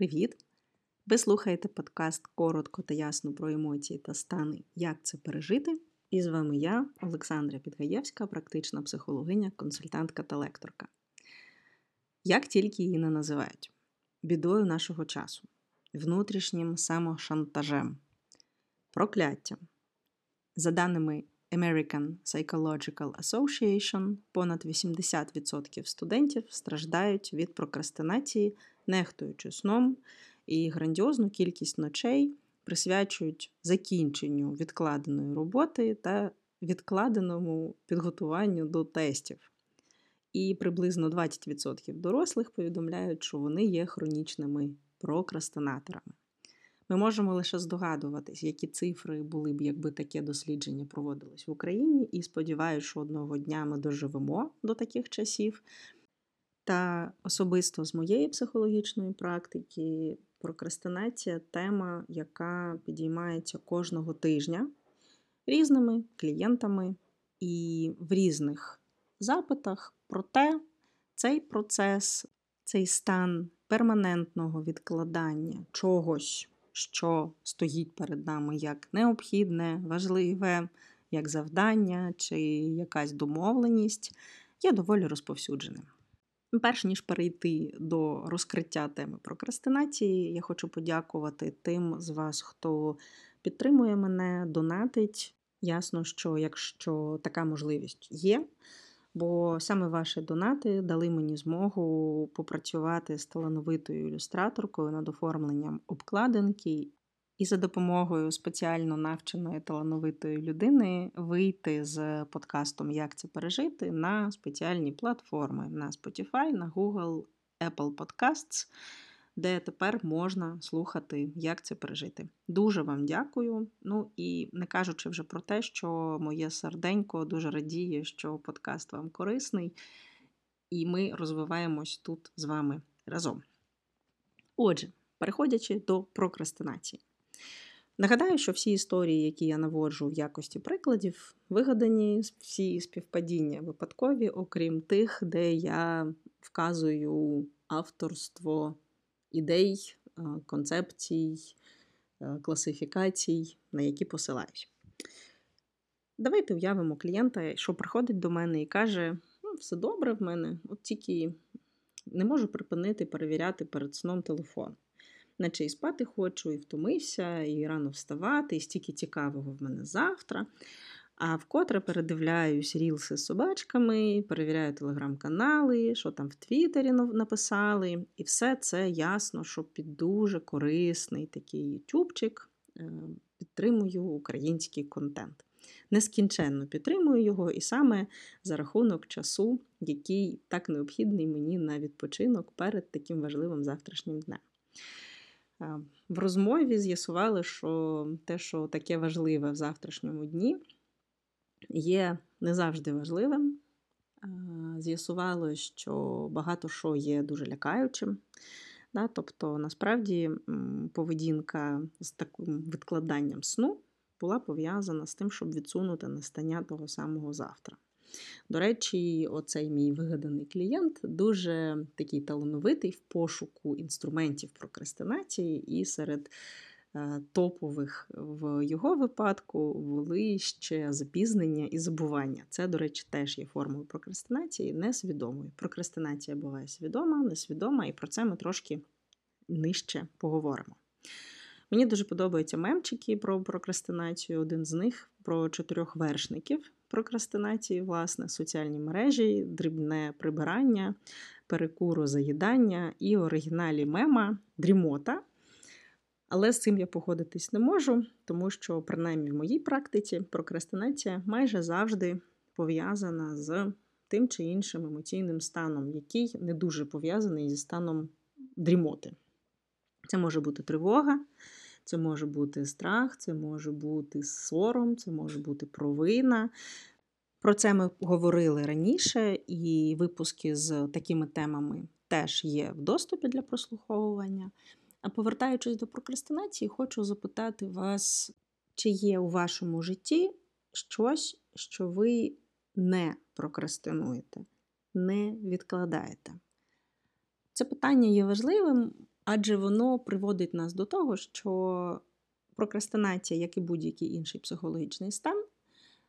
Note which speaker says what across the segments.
Speaker 1: Привіт! Ви слухаєте подкаст коротко та ясно про емоції та стани, як це пережити. І з вами я, Олександра Підгаєвська, практична психологиня, консультантка та лекторка. Як тільки її не називають бідою нашого часу, внутрішнім самошантажем, прокляттям. За даними American Psychological Association, понад 80% студентів страждають від прокрастинації, нехтуючи сном, і грандіозну кількість ночей присвячують закінченню відкладеної роботи та відкладеному підготуванню до тестів. І приблизно 20% дорослих повідомляють, що вони є хронічними прокрастинаторами. Ми можемо лише здогадуватись, які цифри були б, якби таке дослідження проводилось в Україні, і сподіваюся, що одного дня ми доживемо до таких часів. Та особисто з моєї психологічної практики прокрастинація тема, яка підіймається кожного тижня різними клієнтами і в різних запитах. Проте цей процес, цей стан перманентного відкладання чогось що стоїть перед нами як необхідне, важливе, як завдання чи якась домовленість, є доволі розповсюдженим. Перш ніж перейти до розкриття теми прокрастинації, я хочу подякувати тим з вас, хто підтримує мене, донатить. Ясно, що якщо така можливість є, бо саме ваші донати дали мені змогу попрацювати з талановитою ілюстраторкою над оформленням обкладинки. І за допомогою спеціально навченої талановитої людини вийти з подкастом Як це пережити на спеціальні платформи на Spotify, на Google, Apple Podcasts де тепер можна слухати, як це пережити. Дуже вам дякую. Ну і не кажучи вже про те, що моє серденько дуже радіє, що подкаст вам корисний, і ми розвиваємось тут з вами разом. Отже, переходячи до прокрастинації. Нагадаю, що всі історії, які я наводжу в якості прикладів, вигадані всі співпадіння випадкові, окрім тих, де я вказую авторство ідей, е, концепцій, е, класифікацій, на які посилаюсь. Давайте уявимо клієнта, що приходить до мене і каже: ну, все добре в мене, от тільки не можу припинити перевіряти перед сном телефон. Наче і спати хочу, і втомився, і рано вставати, і стільки цікавого в мене завтра. А вкотре передивляюсь рілси з собачками, перевіряю телеграм-канали, що там в Твіттері написали. І все це ясно, що під дуже корисний такий ютубчик е, підтримую український контент. Нескінченно підтримую його, і саме за рахунок часу, який так необхідний мені на відпочинок перед таким важливим завтрашнім днем. В розмові з'ясували, що те, що таке важливе в завтрашньому дні є не завжди важливим. З'ясувало, що багато що є дуже лякаючим. Да? Тобто, насправді, поведінка з таким відкладанням сну була пов'язана з тим, щоб відсунути настання того самого завтра. До речі, оцей мій вигаданий клієнт дуже такий талановитий в пошуку інструментів прокрастинації і серед Е, топових в його випадку були ще запізнення і забування. Це, до речі, теж є формою прокрастинації, несвідомої. Прокрастинація буває свідома, несвідома, і про це ми трошки нижче поговоримо. Мені дуже подобаються мемчики про прокрастинацію. Один з них про чотирьох вершників прокрастинації, власне, соціальні мережі, дрібне прибирання, перекуру заїдання і оригіналі мема дрімота. Але з цим я погодитись не можу, тому що, принаймні в моїй практиці, прокрастинація майже завжди пов'язана з тим чи іншим емоційним станом, який не дуже пов'язаний зі станом дрімоти. Це може бути тривога, це може бути страх, це може бути сором, це може бути провина. Про це ми говорили раніше, і випуски з такими темами теж є в доступі для прослуховування. А повертаючись до прокрастинації, хочу запитати вас, чи є у вашому житті щось, що ви не прокрастинуєте, не відкладаєте? Це питання є важливим, Адже воно приводить нас до того, що прокрастинація, як і будь-який інший психологічний стан,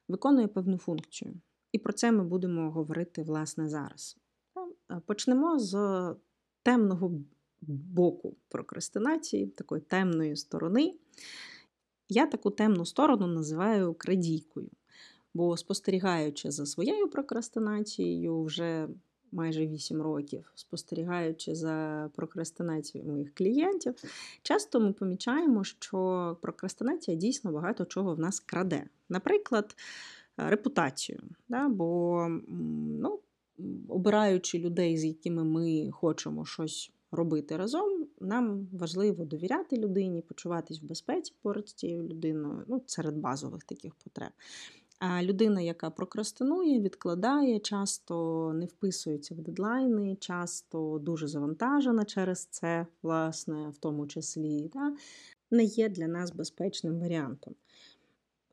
Speaker 1: виконує певну функцію. І про це ми будемо говорити власне зараз. Почнемо з темного боку прокрастинації, такої темної сторони. Я таку темну сторону називаю крадійкою. Бо спостерігаючи за своєю прокрастинацією вже майже 8 років, спостерігаючи за прокрастинацією моїх клієнтів, часто ми помічаємо, що прокрастинація дійсно багато чого в нас краде. Наприклад, репутацію. Да? Бо ну, обираючи людей, з якими ми хочемо щось робити разом, нам важливо довіряти людині, почуватись в безпеці поруч з цією людиною, ну, серед базових таких потреб. Людина, яка прокрастинує, відкладає, часто не вписується в дедлайни, часто дуже завантажена через це, власне, в тому числі, да, не є для нас безпечним варіантом.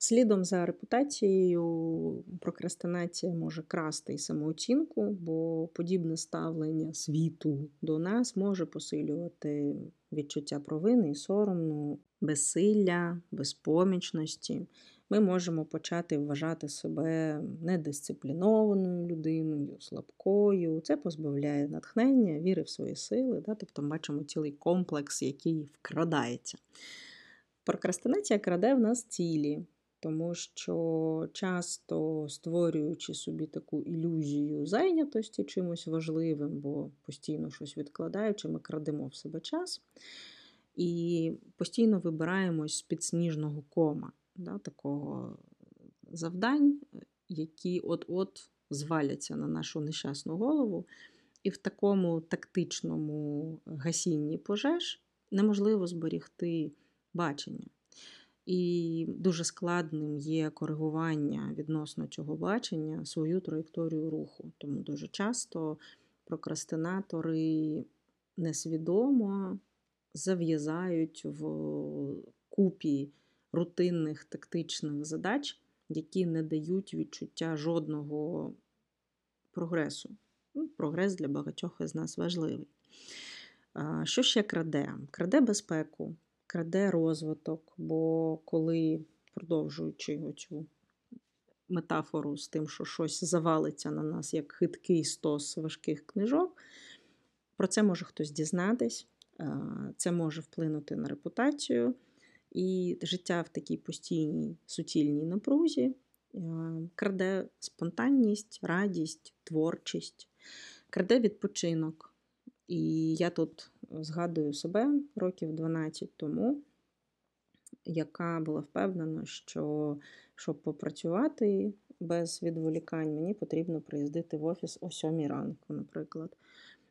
Speaker 1: Слідом за репутацією, прокрастинація може красти і самооцінку, бо подібне ставлення світу до нас може посилювати відчуття провини і соромну, безсилля, безпомічності. Ми можемо почати вважати себе недисциплінованою людиною, слабкою. Це позбавляє натхнення, віри в свої сили. Да? Тобто ми бачимо цілий комплекс, який вкрадається. Прокрастинація краде в нас цілі тому що часто створюючи собі таку ілюзію зайнятості чимось важливим, бо постійно щось відкладаючи, ми крадемо в себе час і постійно вибираємось з підсніжного кома, да, такого завдань, які от-от зваляться на нашу нещасну голову. І в такому тактичному гасінні пожеж неможливо зберігти бачення. І дуже складним є коригування відносно цього бачення свою траєкторію руху. Тому дуже часто прокрастинатори несвідомо зав'язають в купі рутинних тактичних задач, які не дають відчуття жодного прогресу. Ну, Прогрес для багатьох із нас важливий. Що ще краде? Краде безпеку краде розвиток, бо коли, продовжуючи оцю метафору з тим, що щось завалиться на нас, як хиткий стос важких книжок, про це може хтось дізнатись, це може вплинути на репутацію. І життя в такій постійній суцільній напрузі краде спонтанність, радість, творчість, краде відпочинок. І я тут згадую себе років 12 тому, яка була впевнена, що щоб попрацювати без відволікань, мені потрібно приїздити в офіс о 7 ранку, наприклад.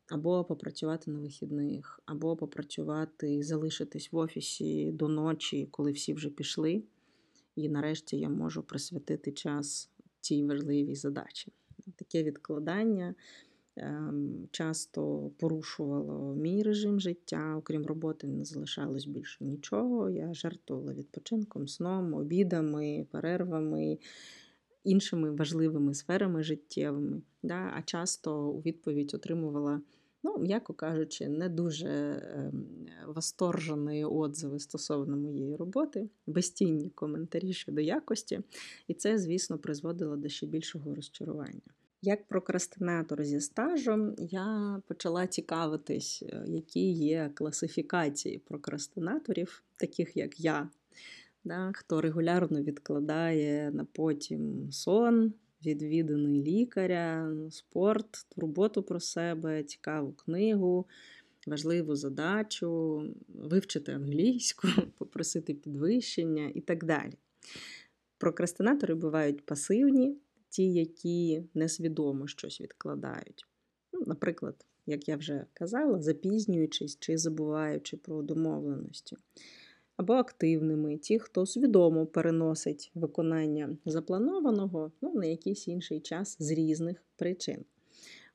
Speaker 1: Або попрацювати на вихідних, або попрацювати і залишитись в офісі до ночі, коли всі вже пішли. І нарешті я можу присвятити час цій важливій задачі. Таке відкладання Ем, часто порушувало мій режим життя, окрім роботи, не залишалось більше нічого. Я жертвувала відпочинком, сном, обідами, перервами, іншими важливими сферами життєвими. А часто у відповідь отримувала. Ну, м'яко кажучи, не дуже ем, восторжені отзиви стосовно моєї роботи, безцінні коментарі щодо якості, і це, звісно, призводило до ще більшого розчарування. Як прокрастинатор зі стажем, я почала цікавитись, е, які є класифікації прокрастинаторів, таких як я, да, хто регулярно відкладає на потім сон, відвіданий лікаря, спорт, турботу про себе, цікаву книгу, важливу задачу, вивчити англійську, попросити підвищення і так далі. Прокрастинатори бувають пасивні ті, які несвідомо щось відкладають. Ну, Наприклад, як я вже казала, запізнюючись чи забуваючи про домовленості. Або активними, ті, хто свідомо переносить виконання запланованого ну, на якийсь інший час з різних причин.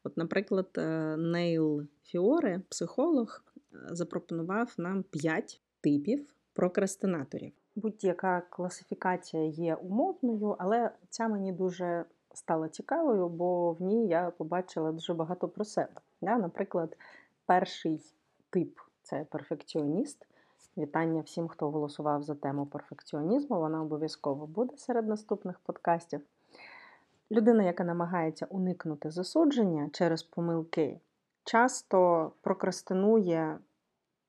Speaker 1: От, Наприклад, е, Нейл Фіоре, психолог, е, запропонував нам 5 типів прокрастинаторів будь-яка класифікація є умовною, але ця мені дуже стала цікавою, бо в ній я побачила дуже багато про себе. Наприклад, перший тип це перфекціоніст. Вітання всім, хто голосував за тему перфекціонізму. Вона обов'язково буде серед наступних подкастів. Людина, яка намагається уникнути засудження через помилки, часто прокрастинує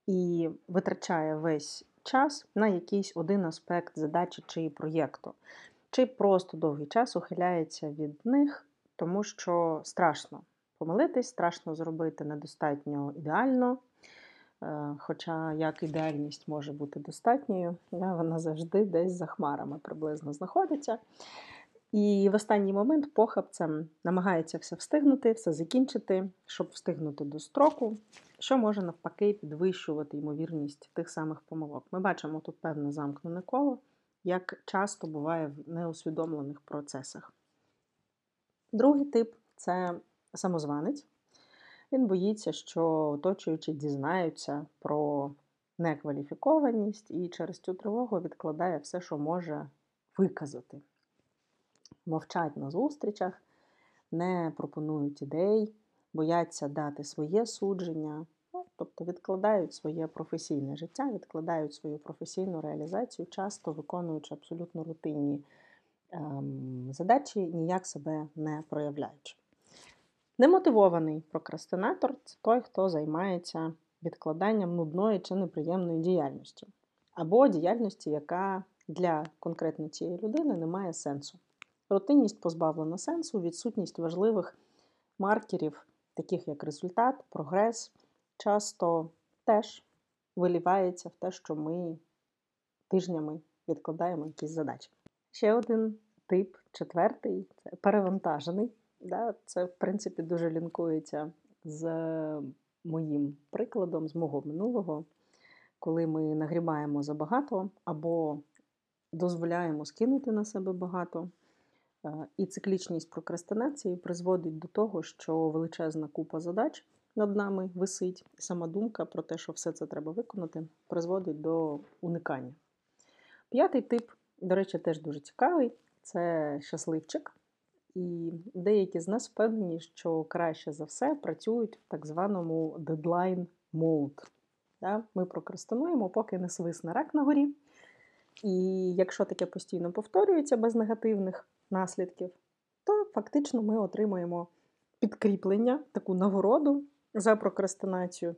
Speaker 1: і витрачає весь час на якийсь один аспект задачі чи проєкту, чи просто довгий час ухиляється від них, тому що страшно помилитись, страшно зробити недостатньо ідеально. Е, хоча як ідеальність може бути достатньою, вона завжди десь за хмарами приблизно знаходиться. І в останній момент похабцем намагається все встигнути, все закінчити, щоб встигнути до строку, що може навпаки підвищувати ймовірність тих самих помилок. Ми бачимо тут певне замкнене коло, як часто буває в неусвідомлених процесах. Другий тип це самозванець. Він боїться, що оточуючі дізнаються про некваліфікованість і через цю тривогу відкладає все, що може виказати. Мовчать на зустрічах, не пропонують ідей, бояться дати своє судження, ну, тобто відкладають своє професійне життя, відкладають свою професійну реалізацію, часто виконуючи абсолютно рутинні ем, задачі, ніяк себе не проявляючи. Немотивований прокрастинатор це той, хто займається відкладанням нудної чи неприємної діяльності, або діяльності, яка для конкретно цієї людини не має сенсу. Рутинність позбавлена сенсу, відсутність важливих маркерів, таких як результат, прогрес, часто теж вилівається в те, що ми тижнями відкладаємо якісь задачі. Ще один тип, четвертий це перевантажений. Да? Це, в принципі, дуже лінкується з моїм прикладом, з мого минулого, коли ми нагрібаємо забагато або дозволяємо скинути на себе багато. Е, і циклічність прокрастинації призводить до того, що величезна купа задач над нами висить, і сама думка про те, що все це треба виконати, призводить до уникання. П'ятий тип, до речі, теж дуже цікавий це щасливчик. І деякі з нас впевнені, що краще за все працюють в так званому deadline mode. Ми прокрастинуємо, поки не свисне рак на горі. І якщо таке постійно повторюється без негативних наслідків, то фактично ми отримуємо підкріплення, таку нагороду за прокрастинацію,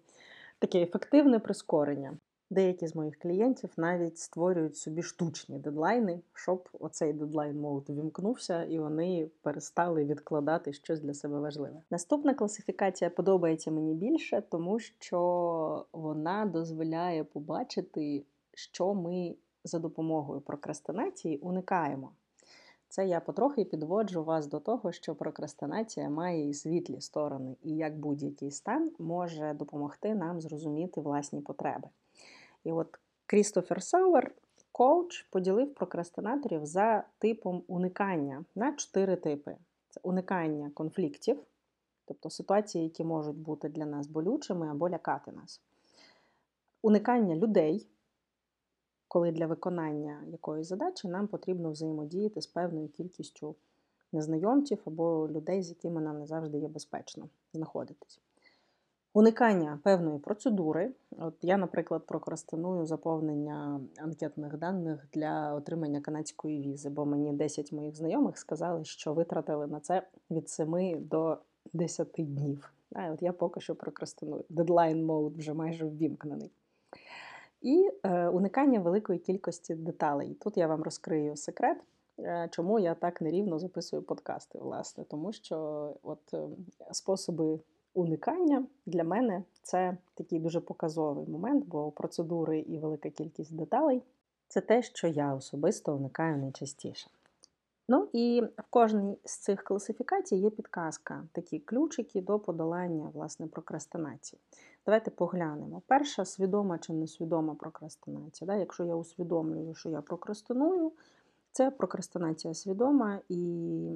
Speaker 1: таке ефективне прискорення. Деякі з моїх клієнтів навіть створюють собі штучні дедлайни, щоб оцей дедлайн мод вімкнувся і вони перестали відкладати щось для себе важливе. Наступна класифікація подобається мені більше, тому що вона дозволяє побачити, що ми за допомогою прокрастинації уникаємо. Це я потрохи підводжу вас до того, що прокрастинація має і світлі сторони, і як будь-який стан може допомогти нам зрозуміти власні потреби. І от Крістофер Сауер, коуч, поділив прокрастинаторів за типом уникання на чотири типи: це уникання конфліктів, тобто ситуації, які можуть бути для нас болючими або лякати нас, уникання людей. Коли для виконання якоїсь задачі нам потрібно взаємодіяти з певною кількістю незнайомців або людей, з якими нам не завжди є безпечно знаходитись. Уникання певної процедури. От Я, наприклад, прокрастиную заповнення анкетних даних для отримання канадської візи, бо мені 10 моїх знайомих сказали, що витратили на це від 7 до 10 днів. А от Я поки що прокрастиную. Дедлайн мод вже майже ввімкнений. І е, уникання великої кількості деталей. Тут я вам розкрию секрет, е, чому я так нерівно записую подкасти, власне, тому що от е, способи уникання для мене це такий дуже показовий момент, бо процедури і велика кількість деталей це те, що я особисто уникаю найчастіше. Ну і в кожній з цих класифікацій є підказка, такі ключики до подолання власне прокрастинації. Давайте поглянемо. Перша свідома чи несвідома прокрастинація. Да? Якщо я усвідомлюю, що я прокрастиную, це прокрастинація свідома, і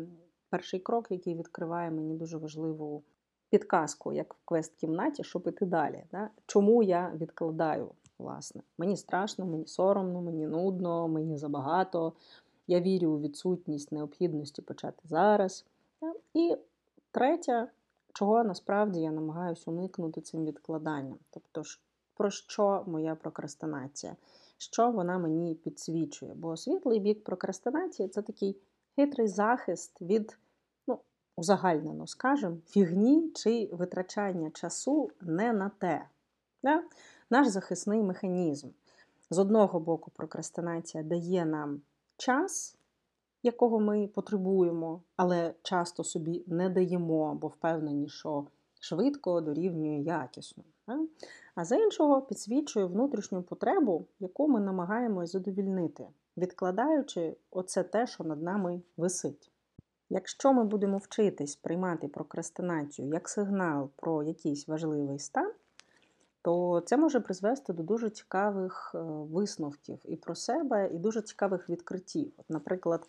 Speaker 1: перший крок, який відкриває мені дуже важливу підказку, як в квест-кімнаті, щоб іти далі. Да? Чому я відкладаю? власне? Мені страшно, мені соромно, мені нудно, мені забагато. Я вірю у відсутність необхідності почати зараз. І третє, чого насправді я намагаюся уникнути цим відкладанням. Тобто, про що моя прокрастинація, що вона мені підсвічує. Бо світлий бік прокрастинації це такий хитрий захист від, узагальнено скажемо, фігні чи витрачання часу не на те. Да? Наш захисний механізм. З одного боку, прокрастинація дає нам час, якого ми потребуємо, але часто собі не даємо, бо впевнені, що швидко дорівнює якісно. А з іншого підсвічує внутрішню потребу, яку ми намагаємось задовільнити, відкладаючи оце те, що над нами висить. Якщо ми будемо вчитись приймати прокрастинацію як сигнал про якийсь важливий стан, то це може призвести до дуже цікавих е, висновків і про себе, і дуже цікавих відкриттів. От, Наприклад,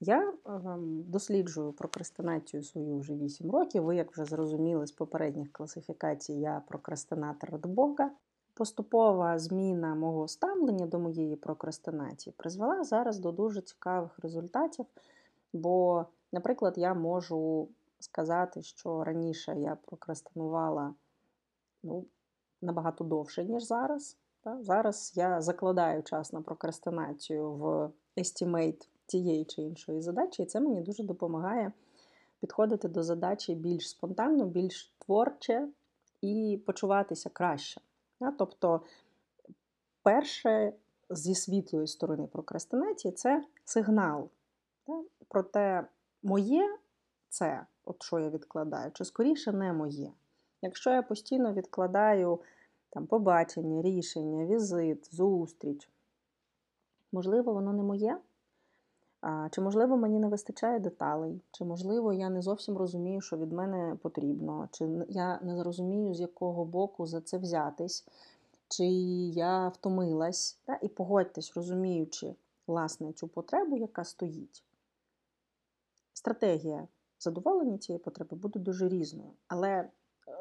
Speaker 1: я ем, досліджую прокрастинацію свою вже 8 років. Ви, як вже зрозуміли з попередніх класифікацій, я прокрастинатор від Бога. Поступова зміна мого ставлення до моєї прокрастинації призвела зараз до дуже цікавих результатів. Бо, наприклад, я можу сказати, що раніше я прокрастинувала ну, набагато довше, ніж зараз. Зараз я закладаю час на прокрастинацію в estimate тієї чи іншої задачі, і це мені дуже допомагає підходити до задачі більш спонтанно, більш творче і почуватися краще. Тобто, перше зі світлої сторони прокрастинації це сигнал. Проте моє це, от що я відкладаю, чи скоріше не моє. Якщо я постійно відкладаю там, побачення, рішення, візит, зустріч, можливо, воно не моє. Чи, можливо, мені не вистачає деталей, чи, можливо, я не зовсім розумію, що від мене потрібно, чи я не розумію, з якого боку за це взятись, чи я втомилась. Та? І погодьтесь, розуміючи, власне, цю потребу, яка стоїть. Стратегія задоволення цієї потреби буде дуже різною. Але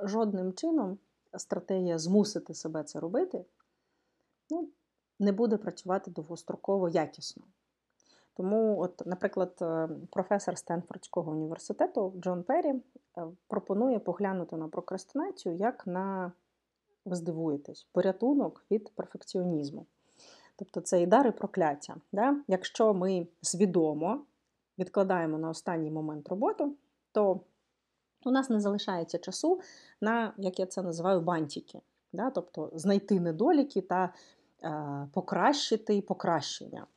Speaker 1: жодним чином стратегія змусити себе це робити ну, не буде працювати довгостроково якісно. Тому, от, наприклад, е, професор Стенфордського університету Джон Перрі е, пропонує поглянути на прокрастинацію як на, ви здивуєтесь, порятунок від перфекціонізму. Тобто це і дар, і прокляття. Да? Якщо ми свідомо відкладаємо на останній момент роботу, то у нас не залишається часу на, як я це називаю, бантики. Да? Тобто знайти недоліки та е, покращити покращення.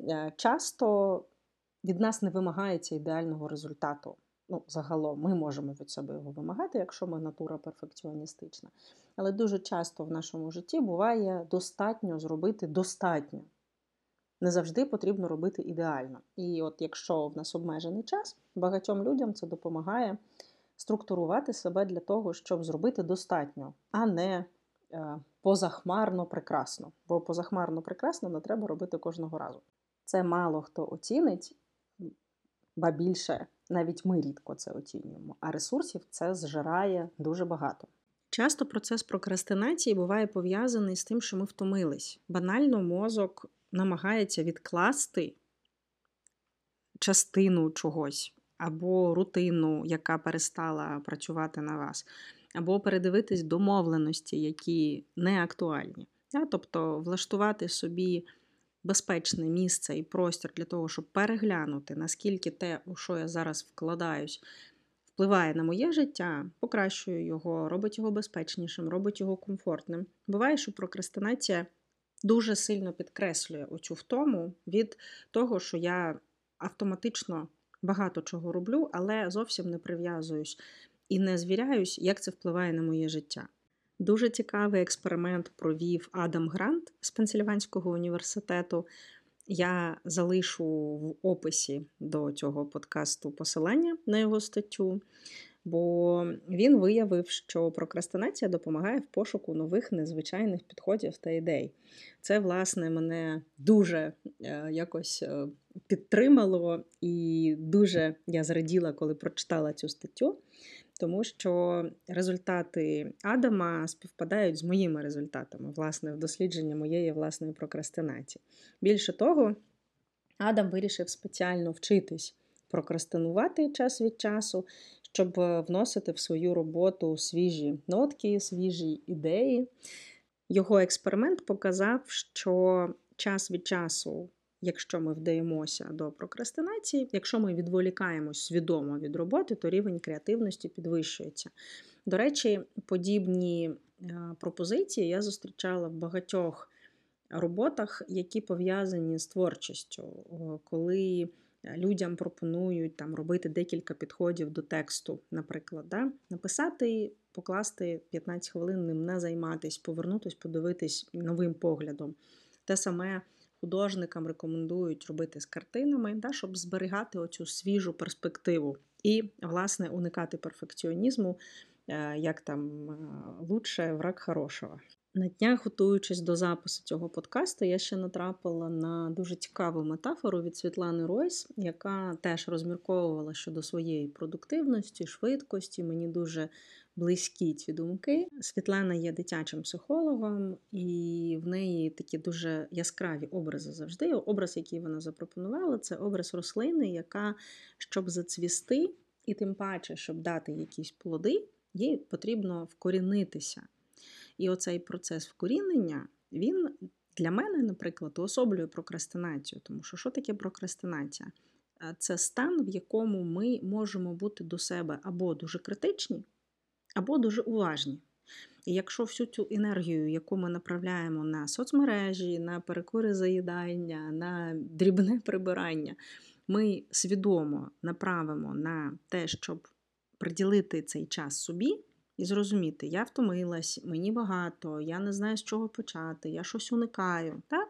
Speaker 1: Е, часто від нас не вимагається ідеального результату. Ну, загалом, ми можемо від себе його вимагати, якщо ми натура перфекціоністична. Але дуже часто в нашому житті буває достатньо зробити достатньо. Не завжди потрібно робити ідеально. І от якщо в нас обмежений час, багатьом людям це допомагає структурувати себе для того, щоб зробити достатньо, а не е, позахмарно прекрасно. Бо позахмарно прекрасно не треба робити кожного разу. Це мало хто оцінить, ба більше, навіть ми рідко це оцінюємо, а ресурсів це зжирає дуже багато. Часто процес прокрастинації буває пов'язаний з тим, що ми втомились. Банально мозок намагається відкласти частину чогось, або рутину, яка перестала працювати на вас, або передивитись домовленості, які не актуальні. Тобто влаштувати собі безпечне місце і простір для того, щоб переглянути, наскільки те, у що я зараз вкладаюсь, впливає на моє життя, покращує його, робить його безпечнішим, робить його комфортним. Буває, що прокрастинація дуже сильно підкреслює оцю втому від того, що я автоматично багато чого роблю, але зовсім не прив'язуюсь і не звіряюсь, як це впливає на моє життя. Дуже цікавий експеримент провів Адам Грант з Пенсильванського університету. Я залишу в описі до цього подкасту посилання на його статтю, бо він виявив, що прокрастинація допомагає в пошуку нових незвичайних підходів та ідей. Це, власне, мене дуже е, якось е, підтримало, і дуже я зраділа, коли прочитала цю статтю тому що результати Адама співпадають з моїми результатами, власне, в дослідженні моєї власної прокрастинації. Більше того, Адам вирішив спеціально вчитись прокрастинувати час від часу, щоб вносити в свою роботу свіжі нотки, свіжі ідеї. Його експеримент показав, що час від часу, якщо ми вдаємося до прокрастинації, якщо ми відволікаємось свідомо від роботи, то рівень креативності підвищується. До речі, подібні е, пропозиції я зустрічала в багатьох роботах, які пов'язані з творчістю, коли людям пропонують там робити декілька підходів до тексту, наприклад, да? написати, покласти 15 хвилин ним не займатись, повернутись, подивитись новим поглядом. Те саме художникам рекомендують робити з картинами, да, щоб зберігати оцю свіжу перспективу і, власне, уникати перфекціонізму, е, як там е, лучше враг хорошого. На днях, готуючись до запису цього подкасту, я ще натрапила на дуже цікаву метафору від Світлани Ройс, яка теж розмірковувала щодо своєї продуктивності, швидкості. Мені дуже близькі ці думки. Світлана є дитячим психологом, і в неї такі дуже яскраві образи завжди. Образ, який вона запропонувала, це образ рослини, яка, щоб зацвісти, і тим паче, щоб дати якісь плоди, їй потрібно вкорінитися. І оцей процес вкорінення, він для мене, наприклад, уособлює прокрастинацію. Тому що що таке прокрастинація? Це стан, в якому ми можемо бути до себе або дуже критичні, або дуже уважні. І якщо всю цю енергію, яку ми направляємо на соцмережі, на перекури заїдання, на дрібне прибирання, ми свідомо направимо на те, щоб приділити цей час собі, і зрозуміти, я втомилась, мені багато, я не знаю, з чого почати, я щось уникаю. Так?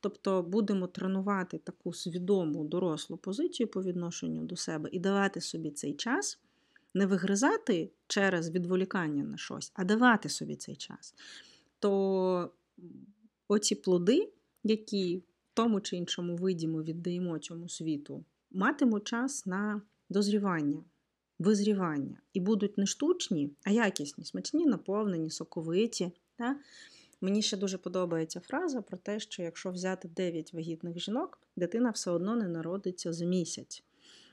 Speaker 1: Тобто будемо тренувати таку свідому дорослу позицію по відношенню до себе і давати собі цей час, не вигризати через відволікання на щось, а давати собі цей час. То оці плоди, які в тому чи іншому виді ми віддаємо цьому світу, матимуть час на дозрівання визрівання. І будуть не штучні, а якісні, смачні, наповнені, соковиті. Да? Мені ще дуже подобається фраза про те, що якщо взяти 9 вагітних жінок, дитина все одно не народиться за місяць.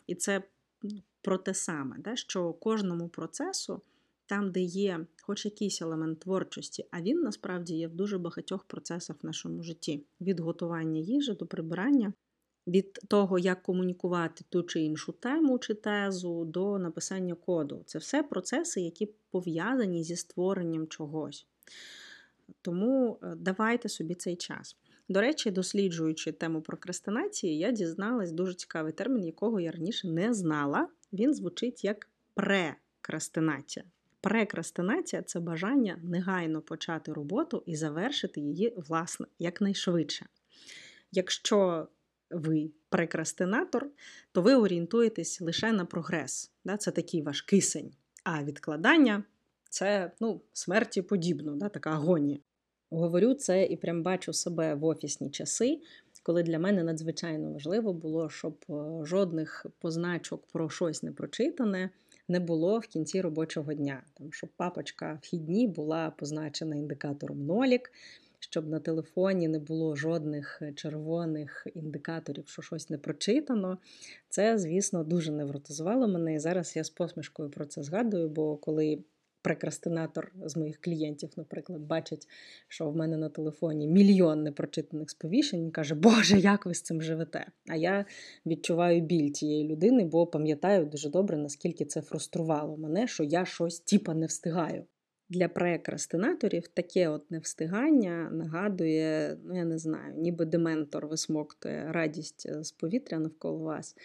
Speaker 1: І це ну, про те саме, да? що кожному процесу, там, де є хоч якийсь елемент творчості, а він насправді є в дуже багатьох процесах в нашому житті: від готування їжі до прибирання від того, як комунікувати ту чи іншу тему чи тезу до написання коду. Це все процеси, які пов'язані зі створенням чогось. Тому е, давайте собі цей час. До речі, досліджуючи тему прокрастинації, я дізналась дуже цікавий термін, якого я раніше не знала. Він звучить як прекрастинація. Прекрастинація це бажання негайно почати роботу і завершити її, власне, якнайшвидше. Якщо ви прекрастинатор, то ви орієнтуєтесь лише на прогрес. Це такий ваш кисень. А відкладання це ну, смерті подібно, да, така агонія. Говорю це і прям бачу себе в офісні часи, коли для мене надзвичайно важливо було, щоб е, жодних позначок про щось не прочитане не було в кінці робочого дня. Там, Щоб папочка вхідні була позначена індикатором нолік, щоб на телефоні не було жодних е, червоних індикаторів, що щось не прочитано. Це, звісно, дуже невротизувало мене. І зараз я з посмішкою про це згадую, бо коли. Прекрастинатор з моїх клієнтів, наприклад, бачить, що в мене на телефоні мільйон непрочитаних сповіщень, і каже, Боже, як ви з цим живете? А я відчуваю біль тієї людини, бо пам'ятаю дуже добре, наскільки це фруструвало мене, що я щось тіпа не встигаю. Для прекрастинаторів таке от невстигання нагадує, ну я не знаю, ніби дементор висмоктує радість е, з повітря навколо вас.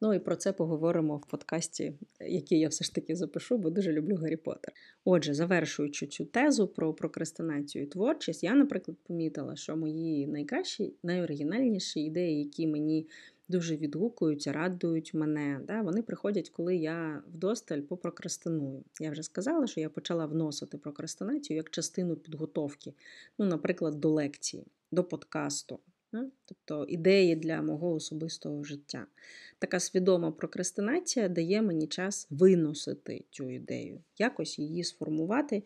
Speaker 1: Ну і про це поговоримо в подкасті, який я все ж таки запишу, бо дуже люблю Гаррі Поттер. Отже, завершуючи цю тезу про прокрастинацію і творчість, я, наприклад, помітила, що мої найкращі, найоригінальніші ідеї, які мені дуже відгукуються, радують мене. Да? Вони приходять, коли я вдосталь попрокрастиную. Я вже сказала, що я почала вносити прокрастинацію як частину підготовки, ну, наприклад, до лекції, до подкасту. Тобто ідеї для мого особистого життя. Така свідома прокрастинація дає мені час виносити цю ідею, якось її сформувати,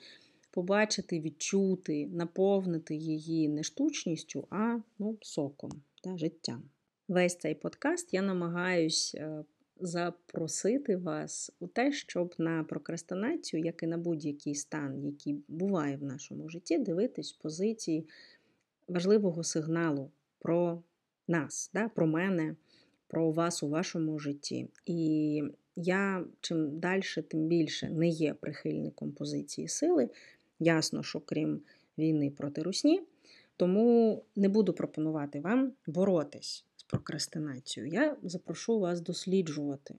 Speaker 1: побачити, відчути, наповнити її не штучністю, а ну, соком, да, життям весь цей подкаст я намагаюсь е, запросити вас у те, щоб на прокрастинацію, як і на будь-який стан, який буває в нашому житті, дивитись позиції важливого сигналу про нас, да, про мене, про вас у вашому житті. І я чим далі, тим більше не є прихильником позиції сили. Ясно, що крім війни проти русні, тому не буду пропонувати вам боротись з прокрастинацією. Я запрошу вас досліджувати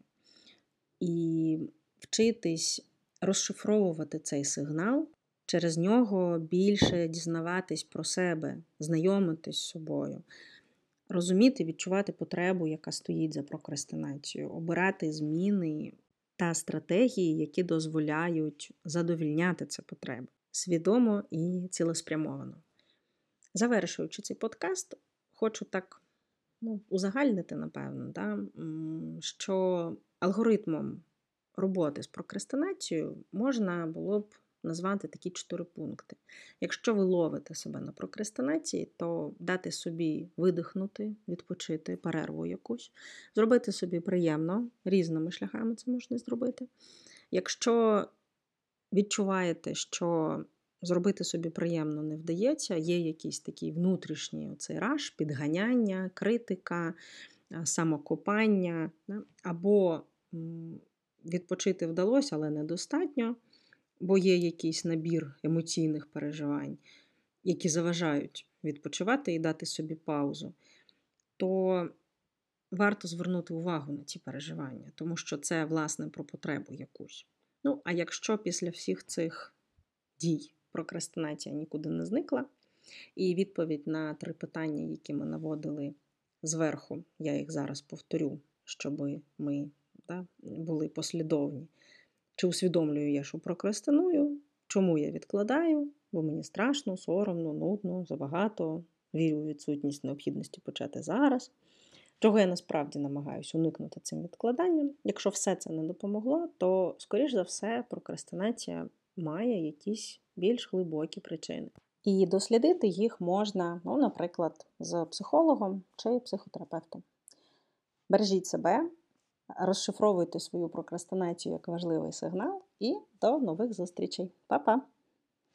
Speaker 1: і вчитись розшифровувати цей сигнал, через нього більше дізнаватись про себе, знайомитись з собою, розуміти, відчувати потребу, яка стоїть за прокрастинацією, обирати зміни та стратегії, які дозволяють задовільняти це потреби свідомо і цілеспрямовано. Завершуючи цей подкаст, хочу так ну, узагальнити, напевно, да, що алгоритмом роботи з прокрастинацією можна було б назвати такі чотири пункти. Якщо ви ловите себе на прокрастинації, то дати собі видихнути, відпочити, перерву якусь, зробити собі приємно, різними шляхами це можна зробити. Якщо відчуваєте, що зробити собі приємно не вдається, є якийсь такий внутрішній оцей раш, підганяння, критика, самокопання, або відпочити вдалося, але недостатньо, бо є якийсь набір емоційних переживань, які заважають відпочивати і дати собі паузу, то варто звернути увагу на ці переживання, тому що це, власне, про потребу якусь. Ну, а якщо після всіх цих дій прокрастинація нікуди не зникла, і відповідь на три питання, які ми наводили зверху, я їх зараз повторю, щоб ми да, були послідовні. Чи усвідомлюю я, що прокрастиную, чому я відкладаю, бо мені страшно, соромно, нудно, забагато, вірю у відсутність необхідності почати зараз. Чого я насправді намагаюся уникнути цим відкладанням. Якщо все це не допомогло, то, скоріш за все, прокрастинація має якісь більш глибокі причини. І дослідити їх можна, ну, наприклад, з психологом чи психотерапевтом. Бережіть себе, розшифровуйте свою прокрастинацію як важливий сигнал, і до нових зустрічей. Па-па!